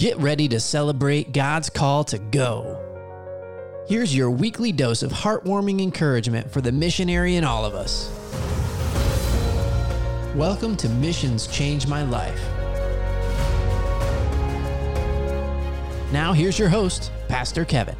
Get ready to celebrate God's call to go. Here's your weekly dose of heartwarming encouragement for the missionary in all of us. Welcome to Missions Change My Life. Now, here's your host, Pastor Kevin.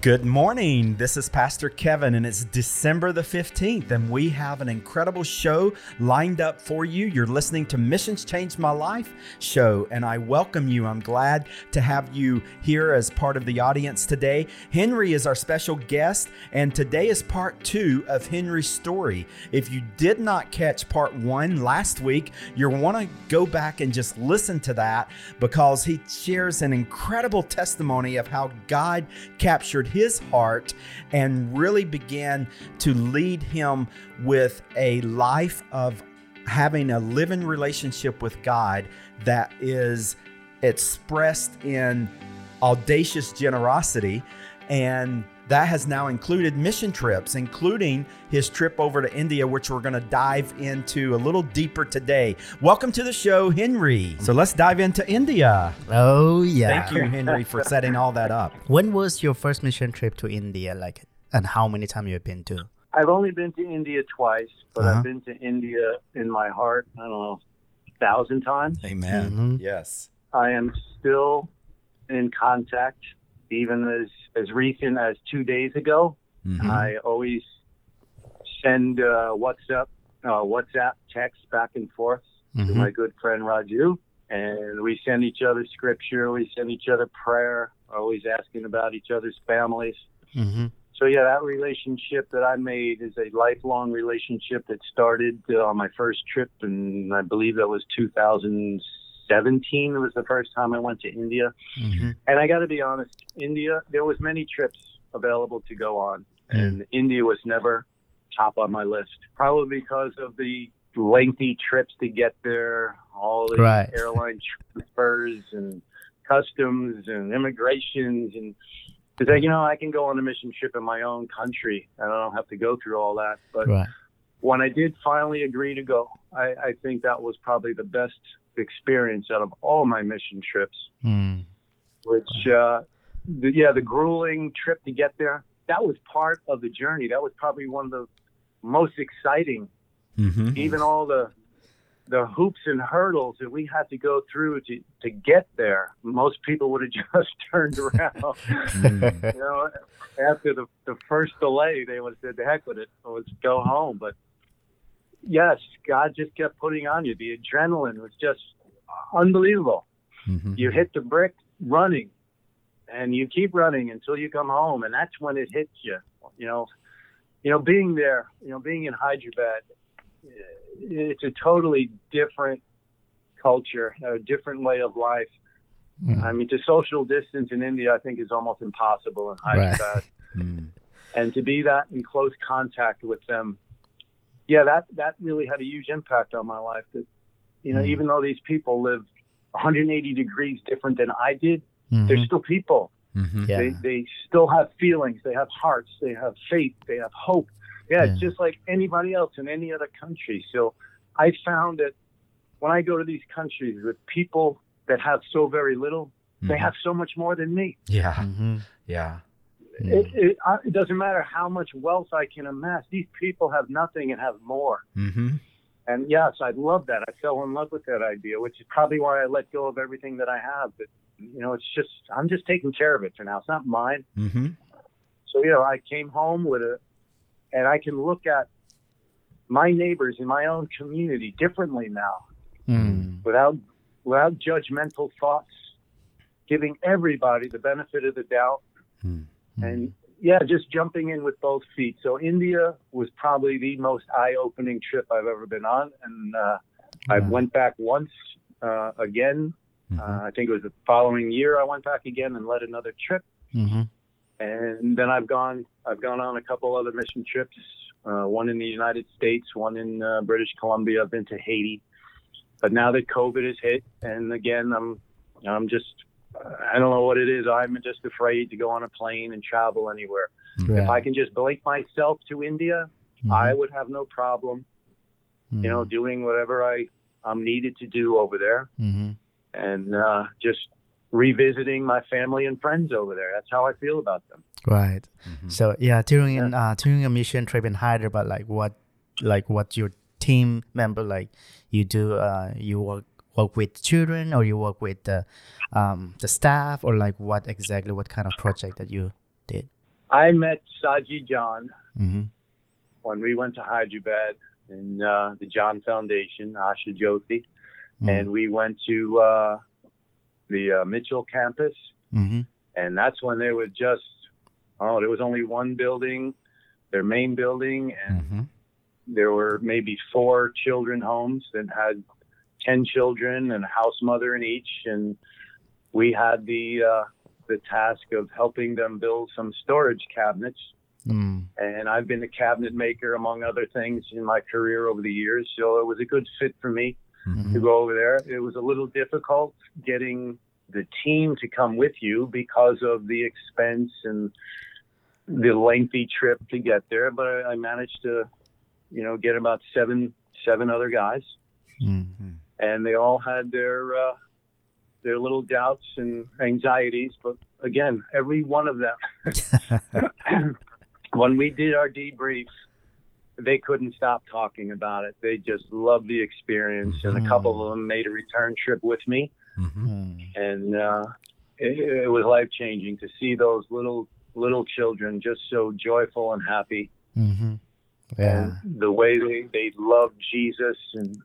Good morning. This is Pastor Kevin, and it's December the 15th, and we have an incredible show lined up for you. You're listening to Missions Change My Life show, and I welcome you. I'm glad to have you here as part of the audience today. Henry is our special guest, and today is part two of Henry's story. If you did not catch part one last week, you'll want to go back and just listen to that because he shares an incredible testimony of how God captured his heart and really began to lead him with a life of having a living relationship with God that is expressed in audacious generosity and that has now included mission trips, including his trip over to India, which we're going to dive into a little deeper today. Welcome to the show, Henry. So let's dive into India. Oh, yeah. Thank you, Henry, for setting all that up. When was your first mission trip to India? Like, and how many times you've been to? I've only been to India twice, but Uh-huh. I've been to India in my heart, I don't know, a thousand times. Amen. Mhm. Yes. I am still in contact, even as as recent as two days ago. Mm-hmm. I always send uh, WhatsApp uh, WhatsApp texts back and forth mm-hmm. to my good friend Raju, and we send each other scripture. We send each other prayer. Always asking about each other's families. Mm-hmm. So yeah, that relationship that I made is a lifelong relationship that started uh, on my first trip, and I believe that was 2006 17 was the first time I went to India. Mm-hmm. And I got to be honest, India, there was many trips available to go on, mm. and India was never top on my list, probably because of the lengthy trips to get there, all the right. airline transfers and customs and immigrations and it's like you know I can go on a mission trip in my own country and I don't have to go through all that. But right. when I did finally agree to go, I, I think that was probably the best experience out of all my mission trips. Mm. Which, uh, the, yeah, the grueling trip to get there, that was part of the journey. That was probably one of the most exciting Mhm. even all the the hoops and hurdles that we had to go through to to get there, most people would have just turned around. Mm. you know, after the the first delay, they would have said, "The heck with it, let's go home." But yes, God just kept putting on you. The adrenaline was just unbelievable. Mhm. You hit the brick running, and you keep running until you come home, and that's when it hits you. You know, you know, being there, you know, being in Hyderabad, it's a totally different culture, a different way of life. Mm. I mean, to social distance in India, I think is almost impossible in Right. Hyderabad, Mm. and to be that in close contact with them, yeah, that that really had a huge impact on my life. That you know, Mm. even though these people live 180 degrees different than I did, they're Mhm. still people. Mhm. Yeah. They they still have feelings. They have hearts. They have faith. They have hope. Yeah, Yeah. just like anybody else in any other country. So I found that when I go to these countries with people that have so very little, they Mhm. have so much more than me. Yeah. Mhm. Yeah. It, it, I- it doesn't matter how much wealth I can amass. These people have nothing and have more. Mm-hmm. And yes, I love that. I fell in love with that idea, which is probably why I let go of everything that I have. But you know, it's just I'm just taking care of it for now. It's not mine. Mm-hmm. So you know, I came home with it, and I can look at my neighbors in my own community differently now, Mm. without without judgmental thoughts, giving everybody the benefit of the doubt, Mm. And yeah, just jumping in with both feet. So India was probably the most eye-opening trip I've ever been on, and uh, I Wow. went back once uh, again. Mhm. Uh, I think it was the following year I went back again and led another trip. Mhm. and then I've gone I've gone on a couple other mission trips. Uh, one in the United States, one in uh, British Columbia. I've been to Haiti, but now that COVID has hit, and again I'm I'm just I don't know what it is. I'm just afraid to go on a plane and travel anywhere. If I can just blink myself to India, Mhm. I would have no problem, you know, doing whatever I I'm needed to do over there Mhm. and uh, just revisiting my family and friends over there. That's how I feel about them. Right. Mhm. So yeah, during in uh, during a mission trip in Hyderabad, like what like what your team member like you do uh you work work with children or you work with the um the staff or like what exactly what kind of project that you did? I met Saji John Mm-hmm. when we went to Hyderabad in uh, the John Foundation, Asha Jyoti, and we went to uh, the uh, Mitchell campus, Mm-hmm. and that's when they were just oh, there was only one building, their main building, and Mhm. there were maybe four children homes that had 10 children and a house mother in each and we had the uh, the task of helping them build some storage cabinets Mm. and I've been a cabinet maker among other things in my career over the years so it was a good fit for me Mm-hmm. to go over there it was a little difficult getting the team to come with you because of the expense and the lengthy trip to get there but I managed to you know get about seven seven other guys Mm. And they all had their uh, their little doubts and anxieties. But again, every one of them, when we did our debrief, they couldn't stop talking about it. They just loved the experience, and a couple of them made a return trip with me, Mhm. Mm. and uh, it, it was life changing to see those little little children just so joyful and happy Mm-hmm. Yeah. and the way they, they love Jesus and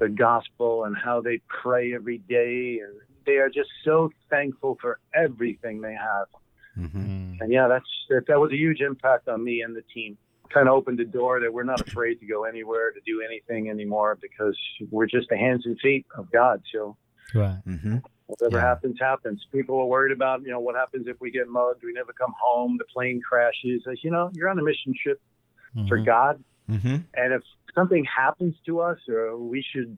the gospel and how they pray every day and they are just so thankful for everything they have. Mhm. Mm. And yeah, that's that, that was a huge impact on me and the team. Kind of opened the door that we're not afraid to go anywhere to do anything anymore because we're just the hands and feet of God. So Right. Mhm. whatever Yeah. happens, happens. People are worried about, you know, what happens if we get mugged, we never come home, the plane crashes. As you know, you're on a mission trip for Mhm. God. Mhm. And if something happens to us or we should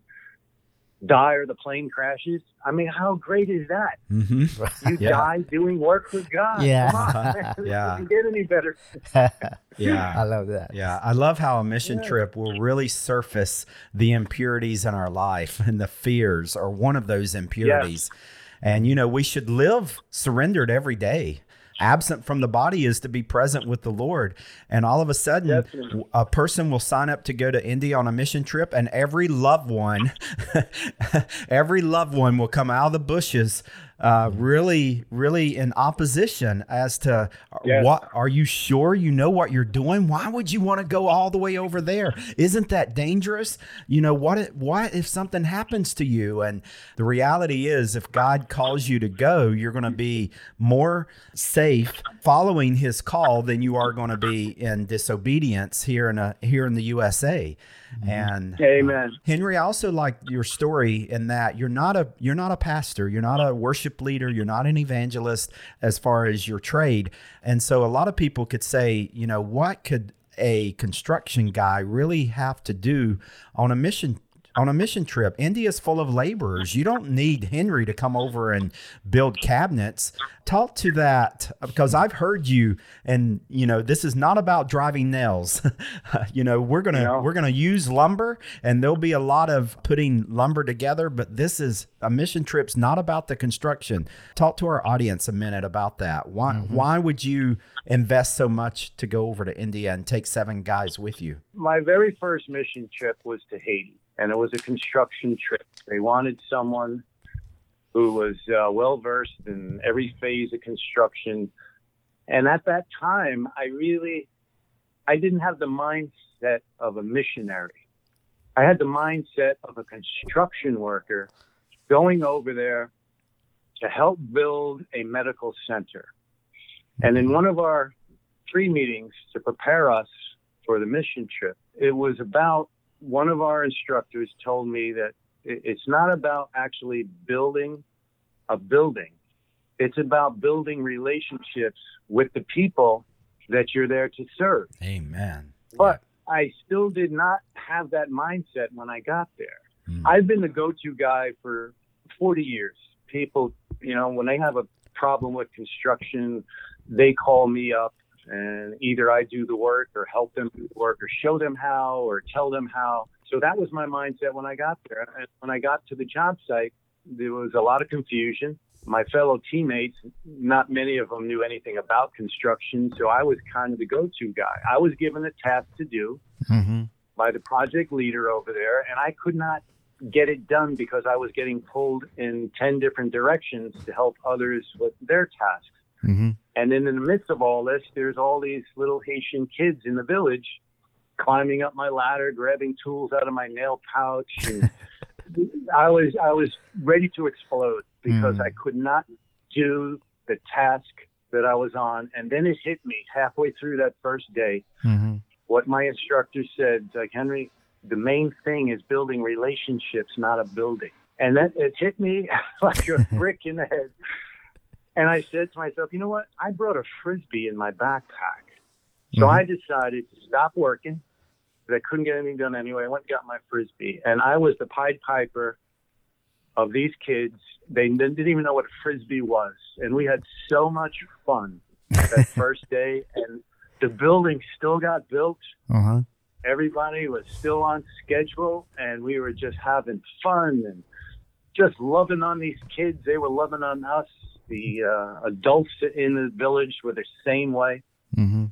die or the plane crashes, I mean, how great is that? Mhm. You Yeah. die doing work for God. Yeah. Come on, man. It Yeah. doesn't get any better. Yeah. I love that. Yeah, I love how a mission Yeah. trip will really surface the impurities in our life and the fears are one of those impurities. And you know, we should live surrendered every day. Absent from the body is to be present with the Lord. And all of a sudden, Definitely. a person will sign up to go to India on a mission trip, and every loved one, every loved one will come out of the bushes, uh, really, really in opposition as to Yes. what are you sure you know what you're doing? Why would you want to go all the way over there? Isn't that dangerous? You know what? If, what if something happens to you? And the reality is, if God calls you to go, you're going to be more safe following His call than you are going to be in disobedience here in a here in the USA. And Amen. Henry, I also like your story in that you're not a you're not a pastor, you're not a worship leader, you're not an evangelist as far as your trade. And so a lot of people could say, you know, what could a construction guy really have to do on a mission on a mission trip? India's full of laborers. You don't need Henry to come over and build cabinets. Talk to that because I've heard you and you know, this is not about driving nails. you know, we're going to No. we're to use lumber and there'll be a lot of putting lumber together, but this is a mission trip's not about the construction. Talk to our audience a minute about that. Why mm-hmm. why would you invest so much to go over to India and take seven guys with you? My very first mission trip was to Haiti, and it was a construction trip. They wanted someone who was uh, well versed in every phase of construction. And at that time, I really, I didn't have the mindset of a missionary. I had the mindset of a construction worker going over there to help build a medical center. And in one of our three meetings to prepare us for the mission trip, it was about one of our instructors told me that it's not about actually building a building. It's about building relationships with the people that you're there to serve. Amen. But I still did not have that mindset when I got there. Mm. I've been the go-to guy for 40 years. People, you know, when they have a problem with construction, they call me up and either I do the work or help them do the work or show them how or tell them how. So that was my mindset when I got there. And when I got to the job site, there was a lot of confusion. my fellow teammates, not many of them knew anything about construction, so I was kind of the go-to guy. I was given a task to do Mm-hmm. by the project leader over there, and I could not get it done because I was getting pulled in 10 different directions to help others with their tasks. Mm-hmm. And then in the midst of all this, there's all these little Haitian kids in the village climbing up my ladder, grabbing tools out of my nail pouch. And I was I was ready to explode because Mm. I could not do the task that I was on. And then it hit me halfway through that first day Mm-hmm. what my instructor said, like Henry, the main thing is building relationships, not a building. And that it hit me like a brick in the head. And I said to myself, you know what? I brought a frisbee in my backpack. So I decided to stop working because I couldn't get anything done anyway. I went and got my frisbee, and I was the Pied Piper of these kids. They didn't even know what a frisbee was, and we had so much fun that first day. And the building still got built. Uh-huh. Everybody was still on schedule, and we were just having fun and just loving on these kids. They were loving on us. The uh, adults in the village were the same way. Mm-hmm.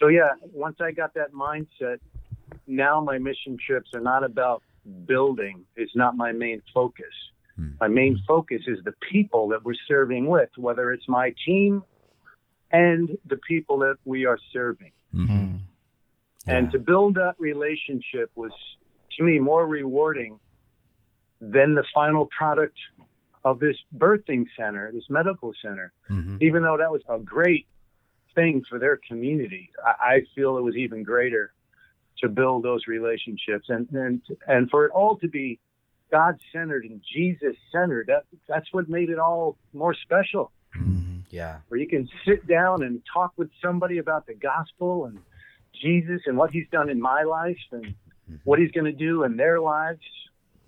So yeah, once I got that mindset, now my mission trips are not about building. It's not my main focus. My main focus is the people that we're serving with, whether it's my team and the people that we are serving. Mm-hmm. And to build that relationship was, to me, more rewarding than the final product of this birthing center, this medical center. Mm-hmm. Even though that was a great thing for their community, I, I feel it was even greater to build those relationships and and and for it all to be God centered and Jesus centered. That that's what made it all more special. Yeah. Where you can sit down and talk with somebody about the gospel and Jesus and what He's done in my life and what He's going to do in their lives.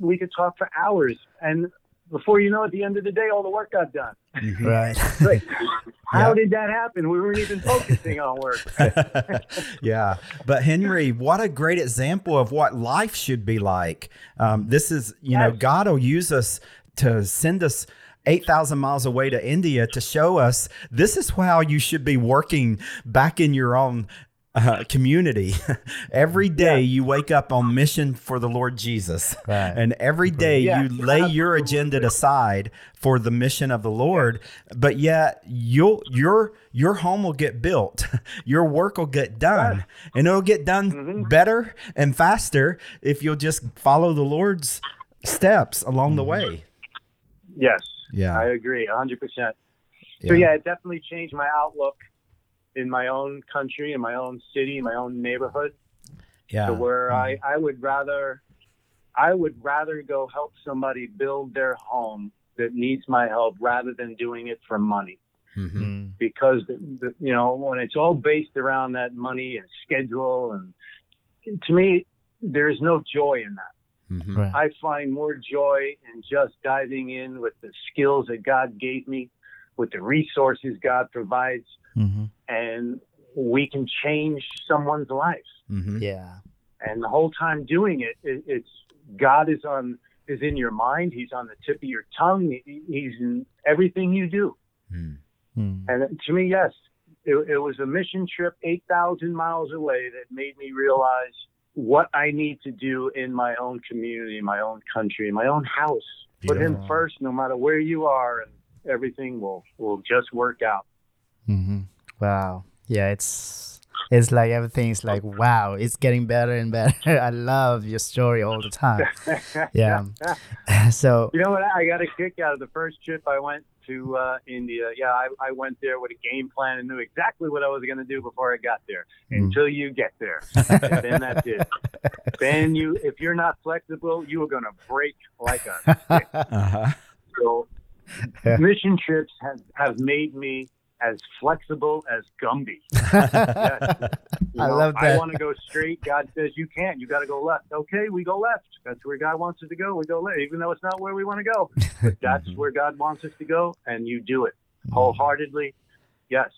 We could talk for hours, and before you know, at the end of the day, all the work got done. Right. Like, how Yeah. did that happen? We weren't even focusing on work. yeah. But Henry, what a great example of what life should be like. Um, this is, you know, God will use us to send us. 8,000 miles away to India to show us this is how you should be working back in your own uh, community. every day you wake up on mission for the Lord Jesus. Right. And every day Yeah, you lay your agenda aside for the mission of the Lord, but yet you'll your your home will get built. Your work will get done. And it'll get done better and faster if you'll just follow the Lord's steps along the way. Yes, Yeah. I agree, 100%. Yeah. So, yeah, it definitely changed my outlook in my own country, in my own city, in my own neighborhood. Yeah. to where I, Mm-hmm. I would rather I would rather go help somebody build their home that needs my help rather than doing it for money Mhm. Mm. because the, the, you know when it's all based around that money and schedule and to me there's no joy in that Mhm. Right. I find more joy in just diving in with the skills that God gave me with the resources God provides Mm-hmm. and we can change someone's life Mhm. Yeah. and the whole time doing it, it it's God is on is in your mind. He's on the tip of your tongue. He's in everything you do. Mm. Mm. And to me, yes, it, it was a mission trip eight thousand miles away that made me realize what I need to do in my own community, my own country, my own house. Put Him first, no matter where you are, and everything will will just work out. Mm-hmm. Wow. Yeah, it's it's like everything's like wow, it's getting better and better. I love your story all the time. Yeah. so You know what? I got a kick out of the first trip I went to uh, India. Yeah, I, I went there with a game plan and knew exactly what I was going to do before I got there. Until you get there, then that's it. Then you, if you're not flexible, you are going to break like a. Uh-huh. So, mission trips have have made me as flexible as Gumby. Yes. You I know, love I that. want to go straight. God says you can't. You got to go left. Okay, we go left. That's where God wants us to go. We go left, even though it's not where we want to go. But that's where God wants us to go, and you do it wholeheartedly. Yes,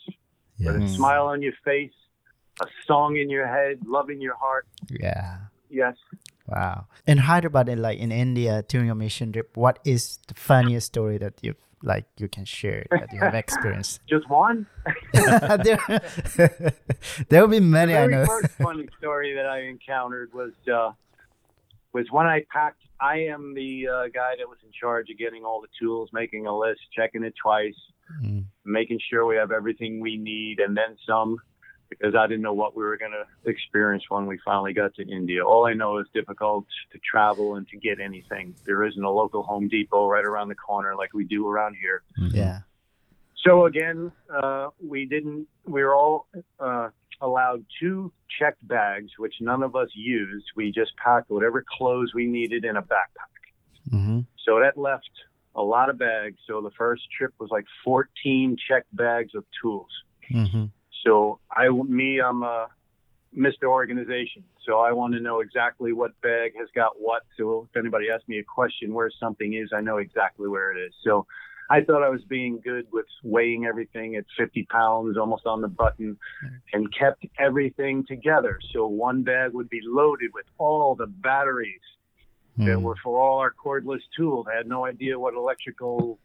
with a Mm. smile on your face, a song in your head, love in your heart. yeah. Yes. Wow. In Hyderabad, in like in India, during your mission trip, what is the funniest story that you've like you can share that you have experienced? Just one. there, there will be many. the I know. first funny story that I encountered was uh, was when I packed. I am the uh, guy that was in charge of getting all the tools, making a list, checking it twice, Mm. making sure we have everything we need, and then some. Because I didn't know what we were going to experience when we finally got to India. All I know is difficult to travel and to get anything. There isn't a local Home Depot right around the corner like we do around here. Yeah. So again, uh, we didn't. We were all uh, allowed two checked bags, which none of us used. We just packed whatever clothes we needed in a backpack. Mm-hmm. So that left a lot of bags. So the first trip was like 14 checked bags of tools. Mm-hmm. So I, me, I'm a Mr. Organization. So I want to know exactly what bag has got what. So if anybody asks me a question where something is, I know exactly where it is. So I thought I was being good with weighing everything at 50 pounds, almost on the button, and kept everything together. So one bag would be loaded with all the batteries Mm. that were for all our cordless tools. I had no idea what electrical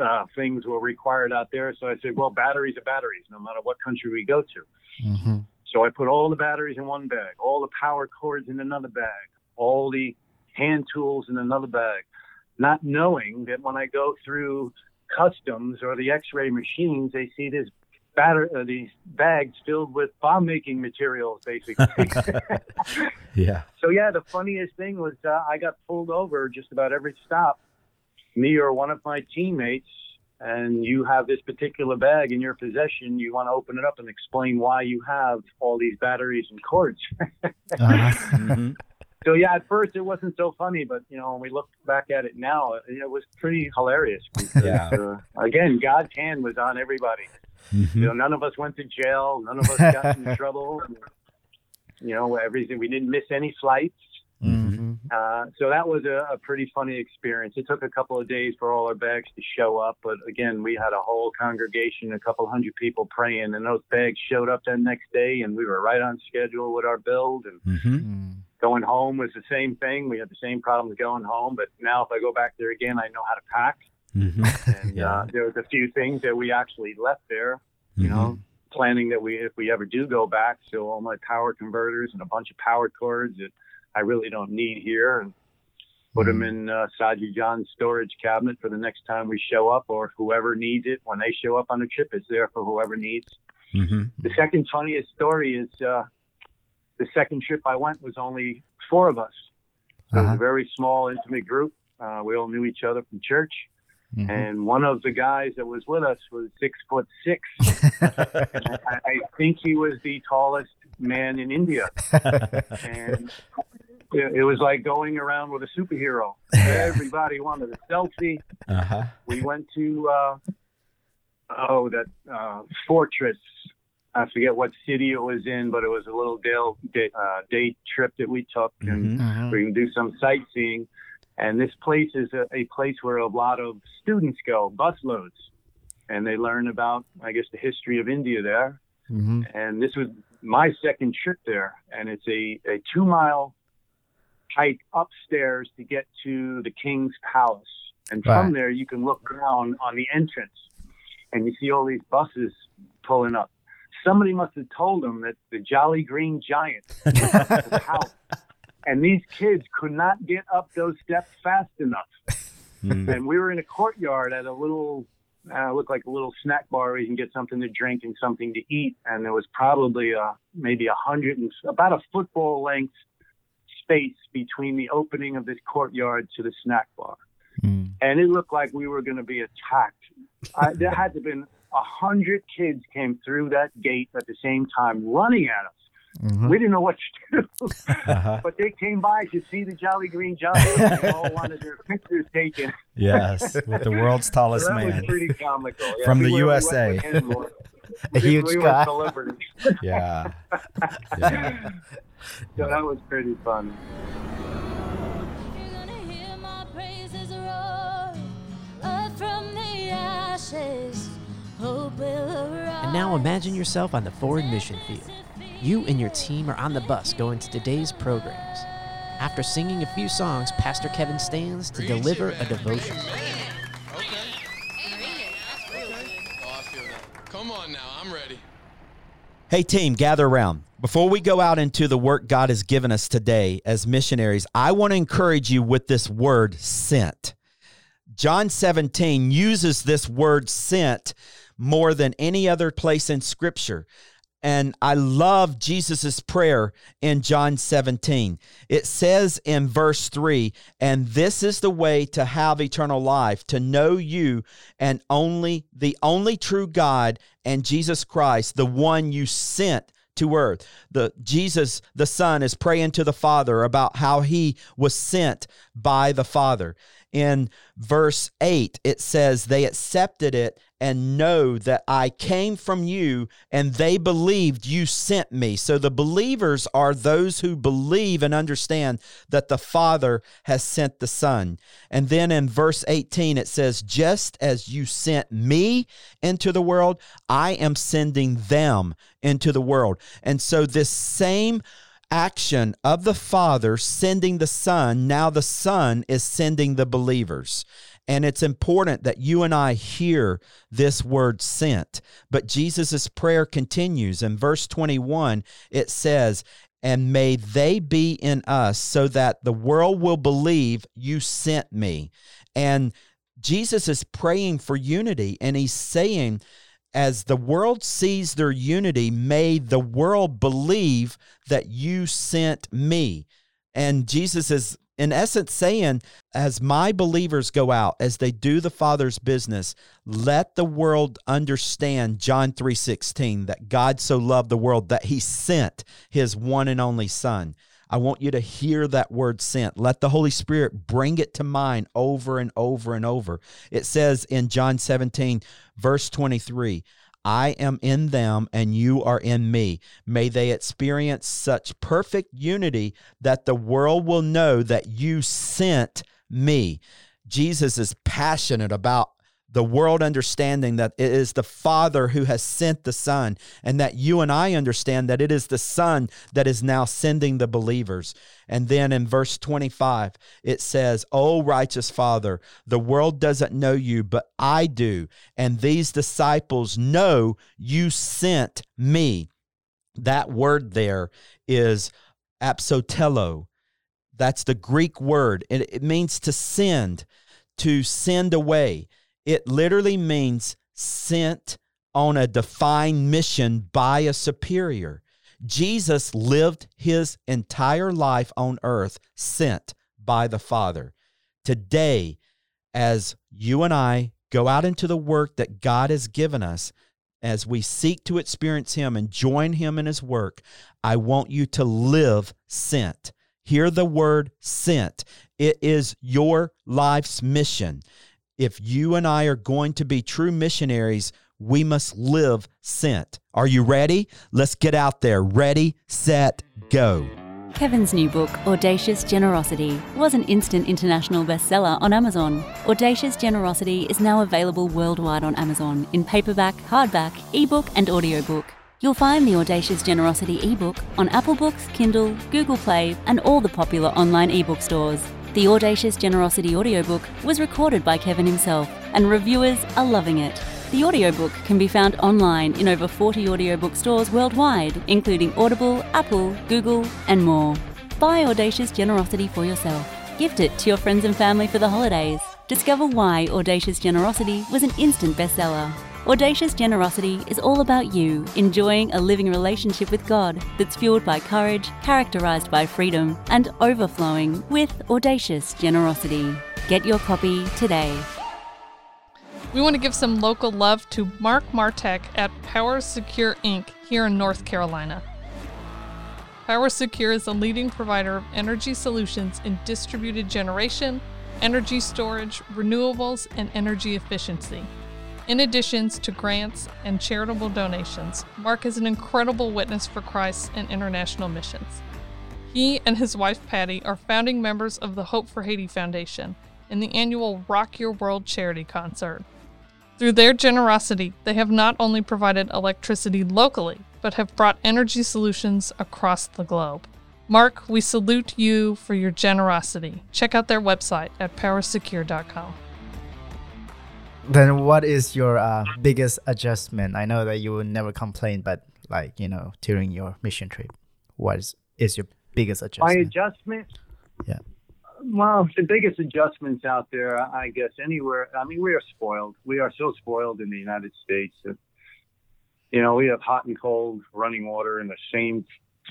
uh, things were required out there. So I said, well, batteries are batteries, no matter what country we go to. Mm-hmm. So I put all the batteries in one bag, all the power cords in another bag, all the hand tools in another bag, not knowing that when I go through customs or the X-ray machines, they see this batter uh, these bags filled with bomb making materials, basically. Yeah. So yeah, the funniest thing was uh, I got pulled over just about every stop, me or one of my teammates, and you have this particular bag in your possession. You want to open it up and explain why you have all these batteries and cords. Uh-huh. hmm so yeah, at first it wasn't so funny, but you know when we look back at it now, it was pretty hilarious. Because, Yeah. uh, again, God's hand was on everybody. hmm You know, none of us went to jail. None of us got in trouble. And, you know, everything. We didn't miss any flights. Mm-hmm. Uh, so that was a, a pretty funny experience. It took a couple of days for all our bags to show up, but again, we had a whole congregation, a couple hundred people praying, and those bags showed up that next day, and we were right on schedule with our build. And hmm Mm. going home was the same thing. We had the same problems going home, but now if I go back there again, I know how to pack. hmm And Yeah. uh, there was a few things that we actually left there, you Mm-hmm. know, planning that we, if we ever do go back, so all my power converters and a bunch of power cords that I really don't need here, and put them in uh, Saji John's storage cabinet for the next time we show up, or whoever needs it when they show up on a trip. It's there for whoever needs. hmm The second funniest story is uh, the second trip I went was only four of us. So it was Uh-huh. a very small, intimate group. Uh, we all knew each other from church. Mhm. And one of the guys that was with us was six foot six. I, I think he was the tallest man in India. And it, it was like going around with a superhero. Everybody wanted a selfie. Uh-huh. We went to, uh, oh, that uh, fortress. I forget what city it was in, but it was a little day, day, uh, day trip that we took. And Mhm. Mhm. we can do some sightseeing. And this place is a, a place where a lot of students go, busloads, and they learn about, I guess, the history of India there. Mhm. And this was my second trip there, and it's a, a two mile hike upstairs to get to the king's palace. And from there, you can look down on the entrance, and you see all these buses pulling up. Somebody must have told them that the Jolly Green Giant was the house. And these kids could not get up those steps fast enough. Mm. And we were in a courtyard at a little, uh, looked like a little snack bar where you can get something to drink and something to eat. And there was probably a, maybe a hundred and about a football length space between the opening of this courtyard to the snack bar. Mm. And it looked like we were going to be attacked. I, there had to have been a hundred kids came through that gate at the same time running at us. Mhm. We didn't know what to do. Uh-huh. But they came by to see the Jolly Green Giant. and They all wanted their pictures taken. Yes, with the world's So tallest that man. was pretty comical. Yeah, From we the were- USA. Lord. A We- huge we guy. celebrities. Yeah. yeah. So that was pretty fun. You're gonna hear my praises roar up from the ashes. Hope will. And now imagine yourself on the forward mission field. You and your team are on the bus going to today's programs. After singing a few songs, Pastor Kevin stands to deliver a devotion. Come on now, I'm ready. Hey, team, gather around. Before we go out into the work God has given us today as missionaries, I want to encourage you with this word sent. John 17 uses this word sent more than any other place in Scripture. And I love Jesus' prayer in John 17. It says in verse 3 And this is the way to have eternal life, to know you and only the only true God and Jesus Christ, the one you sent to earth. The Jesus the Son is praying to the Father about how he was sent by the Father. In verse 8 it says they accepted it and know that I came from you and they believed you sent me. So the believers are those who believe and understand that the Father has sent the Son. And then in verse 18, it says, Just as you sent me into the world, I am sending them into the world. And so this same action of the Father sending the Son, now the Son is sending the believers. And it's important that you and I hear this word sent. But Jesus' prayer continues. In verse 21, it says, And may they be in us so that the world will believe you sent me. And Jesus is praying for unity, and he's saying, as the world sees their unity, may the world believe that you sent me. And Jesus is in essence saying as my believers go out as they do the father's business let the world understand john 3:16 that god so loved the world that he sent his one and only son i want you to hear that word sent let the holy spirit bring it to mind over and over and over it says in john 17 verse 23 I am in them and you are in me. May they experience such perfect unity that the world will know that you sent me. Jesus is passionate about the world understanding that it is the Father who has sent the Son, and that you and I understand that it is the Son that is now sending the believers. And then in verse 25, it says, O righteous Father, the world doesn't know you, but I do. And these disciples know you sent me. That word there is apostello. That's the Greek word. It, it means to send, to send away. It literally means sent on a defined mission by a superior. Jesus lived his entire life on earth sent by the Father. Today, as you and I go out into the work that God has given us, as we seek to experience Him and join Him in His work, I want you to live sent. Hear the word sent. It is your life's mission if you and I are going to be true missionaries, we must live sent. Are you ready? Let's get out there. Ready, set, go. Kevin's new book, Audacious Generosity, was an instant international bestseller on Amazon. Audacious Generosity is now available worldwide on Amazon in paperback, hardback, ebook, and audiobook. You'll find the Audacious Generosity ebook on Apple Books, Kindle, Google Play, and all the popular online ebook stores. The Audacious Generosity audiobook was recorded by Kevin himself, and reviewers are loving it. The audiobook can be found online in over 40 audiobook stores worldwide, including Audible, Apple, Google, and more. Buy Audacious Generosity for yourself. Gift it to your friends and family for the holidays. Discover why Audacious Generosity was an instant bestseller. Audacious Generosity is all about you enjoying a living relationship with God that's fueled by courage, characterized by freedom, and overflowing with audacious generosity. Get your copy today. We want to give some local love to Mark Martek at PowerSecure Inc. here in North Carolina. PowerSecure is a leading provider of energy solutions in distributed generation, energy storage, renewables, and energy efficiency. In addition to grants and charitable donations, Mark is an incredible witness for Christ and international missions. He and his wife Patty are founding members of the Hope for Haiti Foundation and the annual Rock Your World charity concert. Through their generosity, they have not only provided electricity locally, but have brought energy solutions across the globe. Mark, we salute you for your generosity. Check out their website at powersecure.com. then what is your uh, biggest adjustment? I know that you will never complain, but like you know, during your mission trip, what is, is your biggest adjustment? My adjustment? Yeah. Well, the biggest adjustments out there, I guess, anywhere. I mean, we are spoiled. We are so spoiled in the United States that, you know, we have hot and cold running water in the same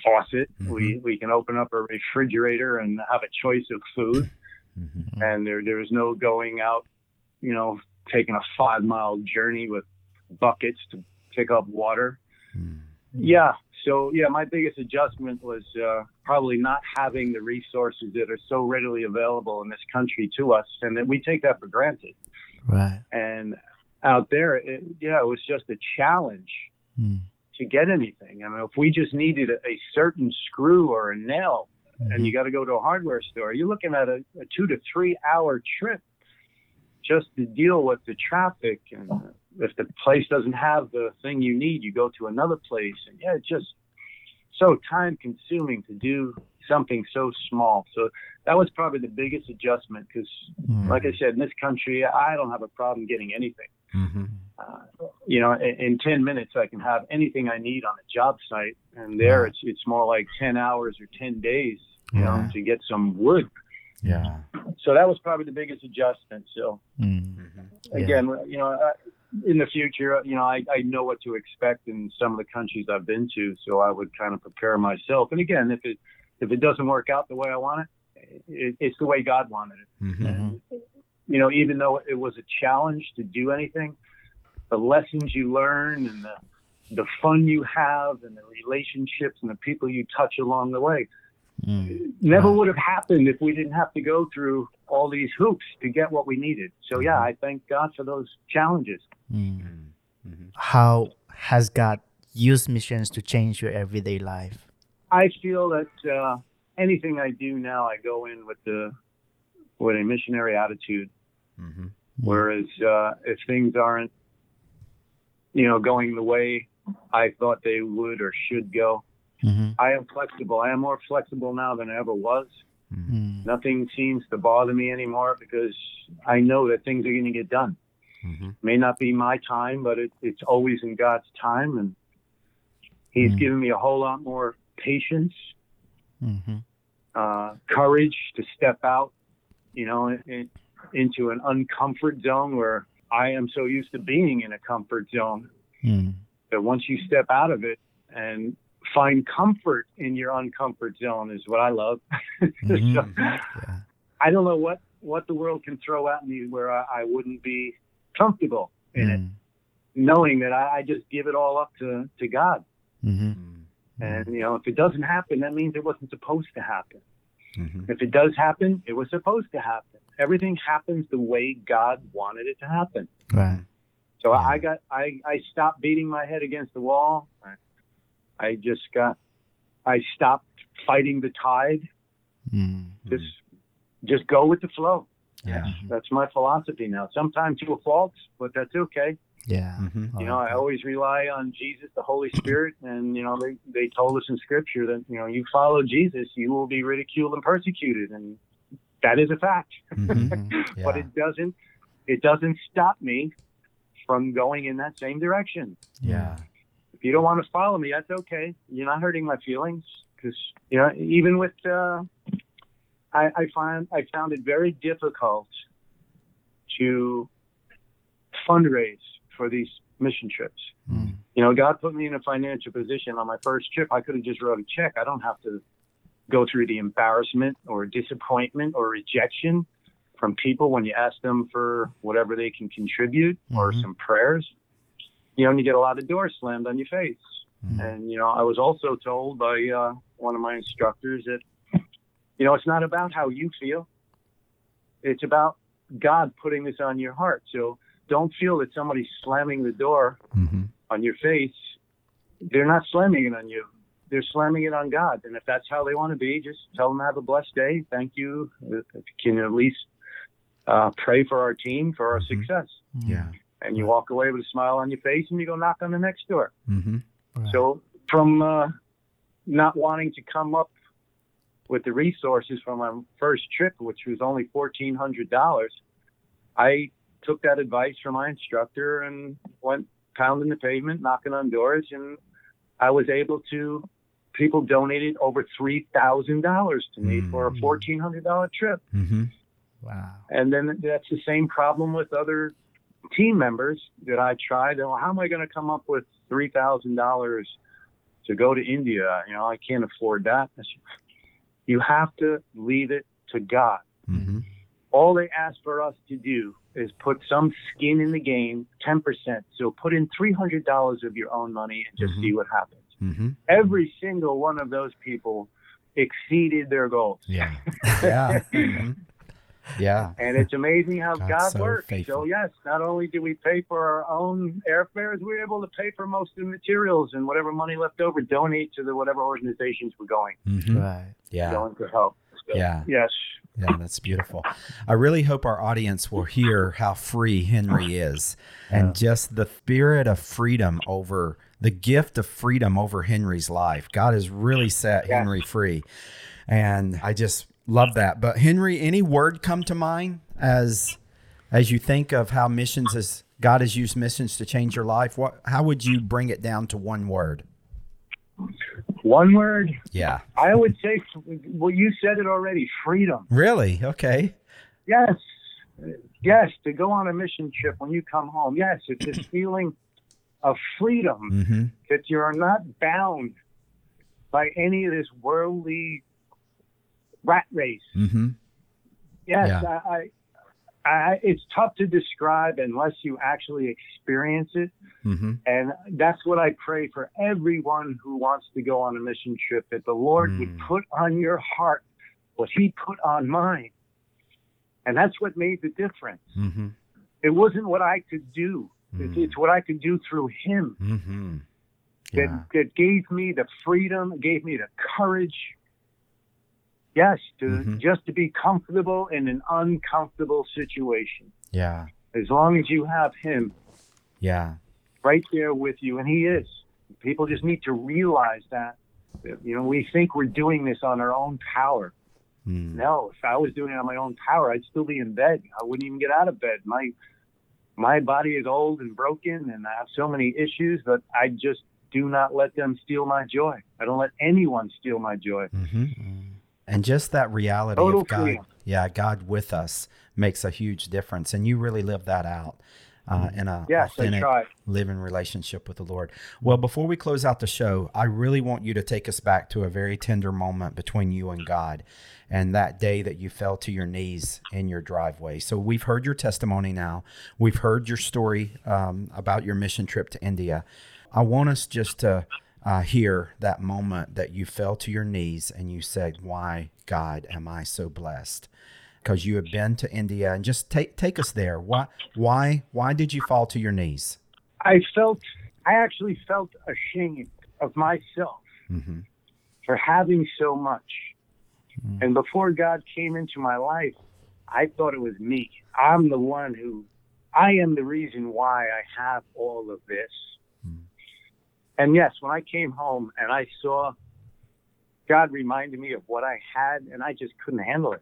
faucet. We we can open up a refrigerator and have a choice of food, and there there is no going out, you know, taking a five mile journey with buckets to pick up water. Yeah. So yeah, my biggest adjustment was uh, probably not having the resources that are so readily available in this country to us, and that we take that for granted. right. And out there, it, yeah, it was just a challenge Mm. to get anything. I mean, if we just needed a, a certain screw or a nail, and you got to go to a hardware store, you're looking at a, a two to three hour trip just to deal with the traffic. And if the place doesn't have the thing you need, you go to another place. And yeah, it's just so time consuming to do something so small. So that was probably the biggest adjustment because, Mm. like I said, in this country, I don't have a problem getting anything. Mm-hmm. Uh, you know, in, in 10 minutes, I can have anything I need on a job site. And there, it's it's more like 10 hours or 10 days, you know, to get some wood. Yeah. So that was probably the biggest adjustment. So Mm. again, you know, in the future, you know, I, I know what to expect in some of the countries I've been to, so I would kind of prepare myself. And again, if it if it doesn't work out the way I want it, it it's the way God wanted it. Mm-hmm. And, you know, even though it was a challenge to do anything, the lessons you learn and the the fun you have and the relationships and the people you touch along the way Mm. never would have happened if we didn't have to go through all these hoops to get what we needed. So yeah, I thank God for those challenges. Mm. How has God used missions to change your everyday life? I feel that uh, anything I do now, I go in with the with a missionary attitude. Mm-hmm. Whereas uh, if things aren't, you know, going the way I thought they would or should go, Mm-hmm. I am flexible. I am more flexible now than I ever was. Mm. Nothing seems to bother me anymore because I know that things are going to get done. Mm-hmm. May not be my time, but it, it's always in God's time, and He's Mm. given me a whole lot more patience, Mm-hmm. uh, courage to step out, you know, in, into an uncomfort zone where I am so used to being in a comfort zone Mm. that once you step out of it and find comfort in your uncomfort zone is what I love. So, Mhm. Yeah. I don't know what what the world can throw at me where I, I wouldn't be comfortable in it, Mm. knowing that I, I just give it all up to to God. Mhm. And you know, if it doesn't happen, that means it wasn't supposed to happen. Mm-hmm. If it does happen, it was supposed to happen. Everything happens the way God wanted it to happen. Right. So I got I I stopped beating my head against the wall. I, I just got I stopped fighting the tide. Mm. Just just go with the flow. Yeah. That's my philosophy now. Sometimes to a fault, but that's okay. Yeah. Mm-hmm. You know, I always rely on Jesus, the Holy Spirit, and you know they they told us in Scripture that you know you follow Jesus, you will be ridiculed and persecuted, and that is a fact. Mm-hmm. But it doesn't it doesn't stop me from going in that same direction. Yeah. You don't want to follow me, that's okay. You're not hurting my feelings because you know even with uh, I, I find I found it very difficult to fundraise for these mission trips. Mm. You know, God put me in a financial position on my first trip. I could have just wrote a check. I don't have to go through the embarrassment or disappointment or rejection from people when you ask them for whatever they can contribute or Mhm. some prayers. You know, and you get a lot of doors slammed on your face. Mm. And, you know, I was also told by uh, one of my instructors that, you know, it's not about how you feel. It's about God putting this on your heart. So don't feel that somebody's slamming the door Mm-hmm. on your face. They're not slamming it on you. They're slamming it on God. And if that's how they want to be, just tell them have a blessed day. Thank you. If you can at least uh, pray for our team for our Mhm. success. Yeah. And you walk away with a smile on your face and you go knock on the next door. Mm-hmm. Right. So from uh, not wanting to come up with the resources from my first trip, which was only fourteen hundred dollars, I took that advice from my instructor and went pounding the pavement, knocking on doors, and I was able to. People donated over three thousand dollars to me for a Mm. fourteen hundred dollar trip, Mm-hmm. Wow. and then that's the same problem with other team members that I tried. Oh, how am I going to come up with three thousand dollars to go to India? You know, I can't afford that. I said, You have to leave it to God. Mm-hmm. All they ask for us to do is put some skin in the game, ten percent. So put in three hundred dollars of your own money and just Mhm. see what happens. Mm-hmm. Every single one of those people exceeded their goals. Yeah. Yeah. Yeah. And it's amazing how God's God so works. faithful. So yes, not only do we pay for our own airfares, we're able to pay for most of the materials and whatever money left over, donate to the whatever organizations we're going Mhm. Right. Yeah. going to help. So, Yeah. Yes. Yeah, that's beautiful. I really hope our audience will hear how free Henry is and just the spirit of freedom over the gift of freedom over Henry's life. God has really set Yeah. Henry free. And I just love that. But Henry, any word come to mind as as you think of how missions is God has used missions to change your life? What how would you bring it down to one word? One word. Yeah. I would say, well, you said it already. Freedom. Really? Okay. Yes. Yes. To go on a mission trip when you come home. Yes. It's this feeling of freedom Mhm. that you're not bound by any of this worldly rat race. Mhm. Yes, Yeah. I, I, I, it's tough to describe unless you actually experience it. Mhm. And that's what I pray for everyone who wants to go on a mission trip that the Lord would Mm. put on your heart what He put on mine. And that's what made the difference. Mhm. It wasn't what I could do, it's, Mm. it's what I could do through Him Mhm. that, that gave me the freedom, gave me the courage. Yes, to Mhm. just to be comfortable in an uncomfortable situation. Yeah. As long as you have him Yeah. right there with you, and he is. People just need to realize that. You know, we think we're doing this on our own power. Mm. No, if I was doing it on my own power, I'd still be in bed. I wouldn't even get out of bed. My my body is old and broken, and I have so many issues, but I just do not let them steal my joy. I don't let anyone steal my joy. Mhm. And just that reality Total of God, freedom. yeah, God with us makes a huge difference, and you really live that out uh, in a Yes, authentic, living relationship with the Lord. Well, before we close out the show, I really want you to take us back to a very tender moment between you and God, and that day that you fell to your knees in your driveway. So we've heard your testimony now. We've heard your story um, about your mission trip to India. I want us just to uh, hear that moment that you fell to your knees and you said, "Why, God, am I so blessed?" Because you have been to India, and just take take us there. Why, why, why did you fall to your knees? I felt, I actually felt ashamed of myself hmm for having so much. And before God came into my life, I thought it was me. I'm the one who, I am the reason why I have all of this. And yes, when I came home and I saw God reminded me of what I had, and I just couldn't handle it.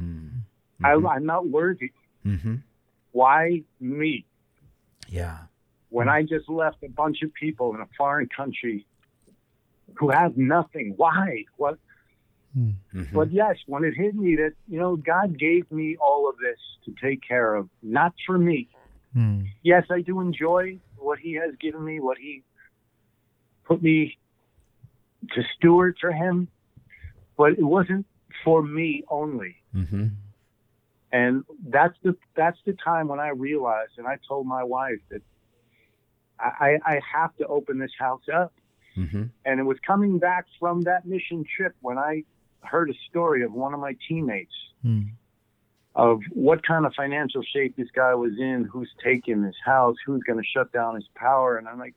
Mm-hmm. I, I'm not worthy. hmm Why me? Yeah. when I just left a bunch of people in a foreign country who have nothing. Why? What? Mhm. But yes, when it hit me that you know God gave me all of this to take care of, not for me. Mm. Yes, I do enjoy what He has given me, what He put me to steward for Him, but it wasn't for me only. Mhm. And that's the that's the time when I realized, and I told my wife that I, I have to open this house up. Mhm. And it was coming back from that mission trip when I heard a story of one of my teammates Mm. of what kind of financial shape this guy was in, who's taking this house, who's going to shut down his power. And I'm like,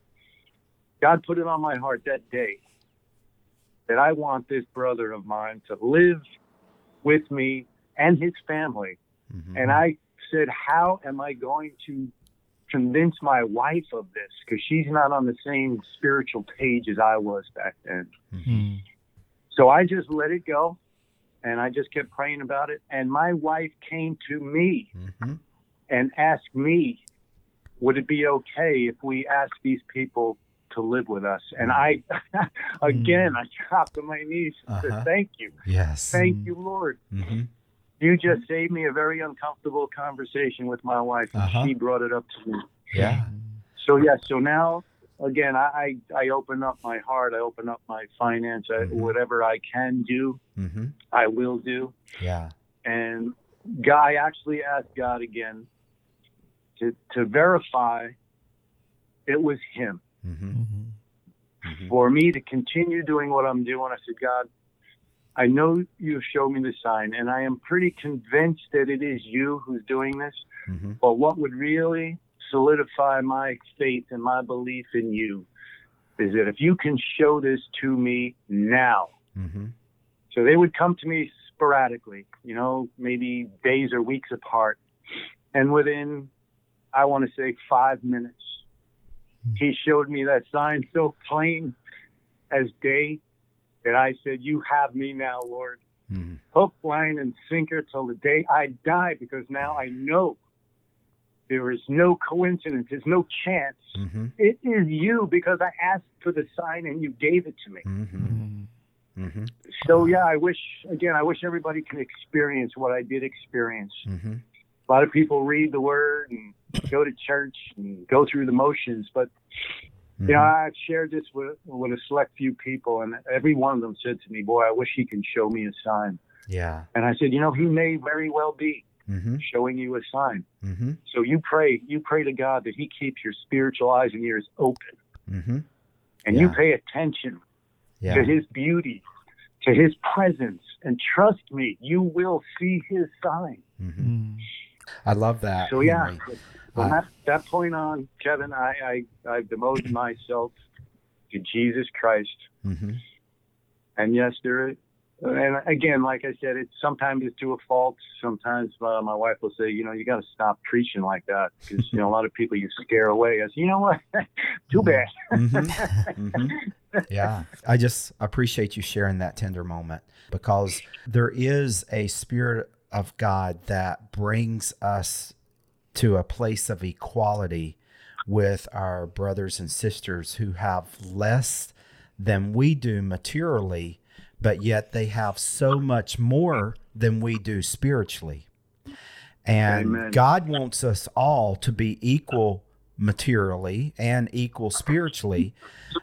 God put it on my heart that day that I want this brother of mine to live with me and his family. Mhm. And I said, How am I going to convince my wife of this? Because she's not on the same spiritual page as I was back then. Mm. So I just let it go and I just kept praying about it. And my wife came to me Mhm. and asked me, would it be okay if we ask these people to live with us? And I, again, I dropped on my knees and Uh-huh. said, thank you. Yes. Thank you, Lord. Mm-hmm. You just saved me a very uncomfortable conversation with my wife. and Uh-huh. She brought it up to me. Yeah. So yeah, so now again, I I I open up my heart. I open up my finance. I, Mhm. Whatever I can do, Mm-hmm. I will do. Yeah. And Guy actually asked God again to to verify it was Him Mm-hmm. Mhm. for me to continue doing what I'm doing. I said, God, I know you've showed me the sign, and I am pretty convinced that it is you who's doing this. Mm-hmm. But what would really solidify my faith and my belief in you is that if you can show this to me now, Mm-hmm. so they would come to me sporadically, you know, maybe days or weeks apart. And within, I want to say, five minutes, he showed me that sign so plain as day that I said, You have me now, Lord. Mm-hmm. Hook, line, and sinker till the day I die, because now I know there is no coincidence, there's no chance. Mm-hmm. It is you because I asked for the sign and you gave it to me. Mm-hmm. Mhm. Mm-hmm. So yeah, I wish again, I wish everybody can experience what I did experience. Mm-hmm. A lot of people read the word and go to church and go through the motions, but you know, I've shared this with with a select few people, and every one of them said to me, "Boy, I wish he can show me a sign." Yeah. And I said, "You know, he may very well be Mm-hmm. showing you a sign. Mm-hmm. So you pray, you pray to God that He keeps your spiritual eyes and ears open, Mm-hmm. and you pay attention Yeah. to His beauty, to His presence, and trust me, you will see His sign." Mm-hmm. Mhm. I love that. So yeah, Henry. From that, that point on, Kevin, I, I I've devoted myself to Jesus Christ, Mm-hmm. and yes, there. is- And again, like I said, it's sometimes it's to a fault. Sometimes uh, my wife will say, you know, you got to stop preaching like that because you know a lot of people you scare away. I say, you know what? Too bad. Mm-hmm. hmm Yeah. I just appreciate you sharing that tender moment because there is a spirit of God that brings us to a place of equality with our brothers and sisters who have less than we do materially, but yet they have so much more than we do spiritually. And Amen. God wants us all to be equal materially and equal spiritually.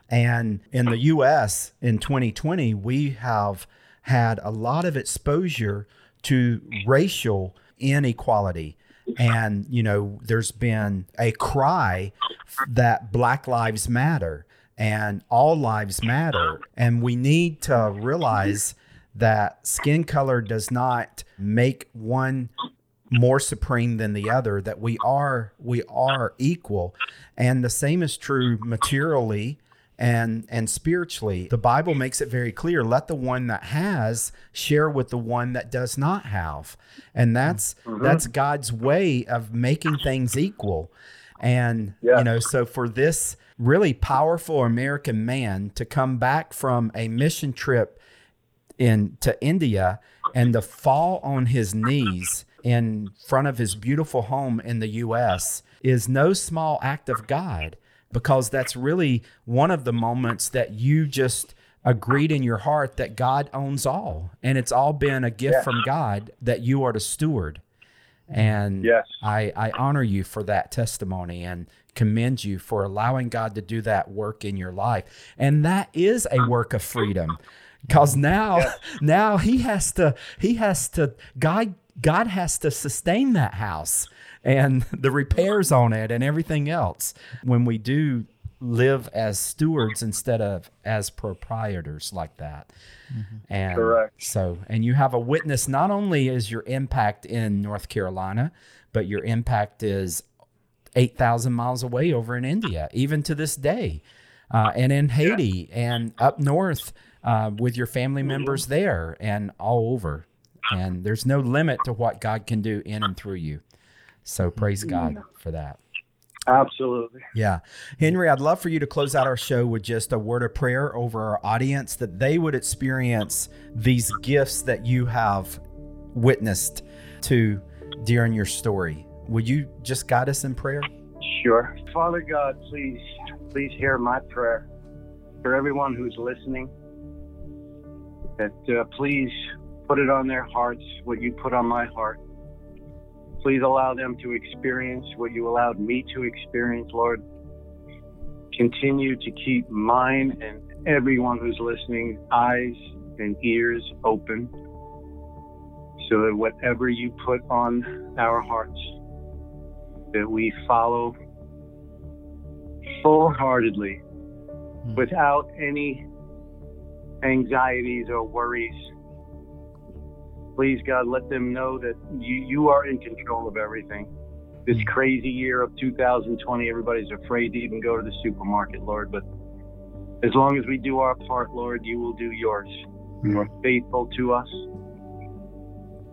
And in the US in 2020, we have had a lot of exposure to racial inequality. And, you know, there's been a cry that Black Lives Matter and all lives matter. And we need to realize that skin color does not make one more supreme than the other that we are we are equal and the same is true materially and and spiritually the bible makes it very clear let the one that has share with the one that does not have. And that's mm-hmm. that's god's way of making things equal. And Yeah. you know so for this really powerful american man to come back from a mission trip in to India and to fall on his knees in front of his beautiful home in the US is no small act of God because that's really one of the moments that you just agreed in your heart that God owns all and it's all been a gift Yeah. from God that you are to steward. And Yes. I, I honor you for that testimony and commend you for allowing God to do that work in your life. And that is a work of freedom. Because now now he has to he has to God God has to sustain that house and the repairs on it and everything else when we do live as stewards instead of as proprietors like that. And Correct. so, and you have a witness not only is your impact in North Carolina, but your impact is 8,000 miles away over in India, even to this day, uh, and in Haiti and up north uh, with your family members there and all over. And there's no limit to what God can do in and through you. So praise God for that. Absolutely. Yeah. Henry, I'd love for you to close out our show with just a word of prayer over our audience that they would experience these gifts that you have witnessed to during your story. Will you just guide us in prayer? Sure. Father God, please, please hear my prayer for everyone who's listening. That uh, please put it on their hearts what you put on my heart. Please allow them to experience what you allowed me to experience, Lord. Continue to keep mine and everyone who's listening eyes and ears open so that whatever you put on our hearts, that we follow full heartedly hmm. without any anxieties or worries. Please, God, let them know that you, you are in control of everything. This mm. crazy year of 2020, everybody's afraid to even go to the supermarket, Lord. But as long as we do our part, Lord, you will do yours. Mm. You are faithful to us.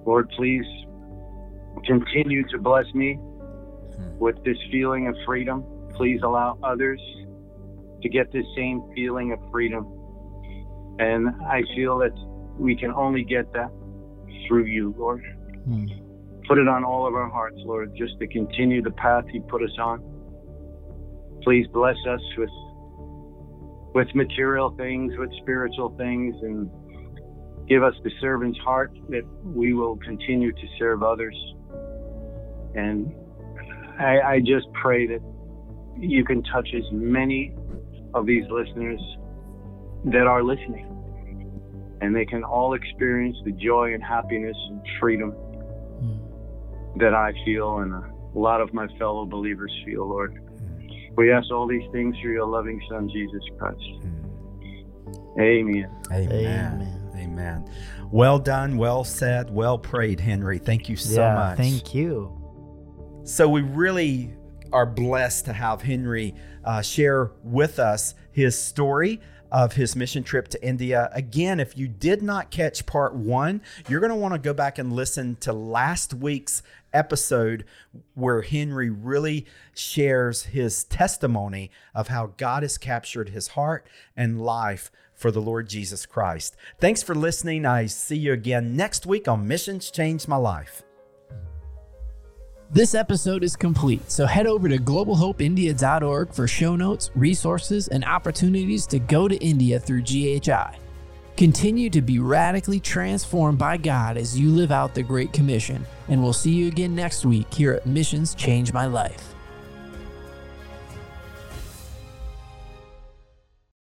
Lord, please continue to bless me mm. with this feeling of freedom. Please allow others to get this same feeling of freedom. And I feel that we can only get that through you, Lord. Hmm. Put it on all of our hearts, Lord, just to continue the path you put us on. Please bless us with with material things, with spiritual things, and give us the servant's heart that we will continue to serve others. And I, I just pray that you can touch as many of these listeners that are listening, and they can all experience the joy and happiness and freedom hmm. that I feel and a lot of my fellow believers feel, Lord. Hmm. We ask all these things through your loving Son, Jesus Christ. Hmm. Amen. Amen. Amen. Well done, well said, well prayed, Henry. Thank you so yeah, much. thank you. So we really are blessed to have Henry uh, share with us his story of his mission trip to India. Again, if you did not catch part one, you're going to want to go back and listen to last week's episode where Henry really shares his testimony of how God has captured his heart and life for the Lord Jesus Christ. Thanks for listening. I see you again next week on Missions Change My Life. This episode is complete, so head over to globalhopeindia.org for show notes, resources, and opportunities to go to India through GHI. Continue to be radically transformed by God as you live out the Great Commission, and we'll see you again next week here at Missions Change My Life.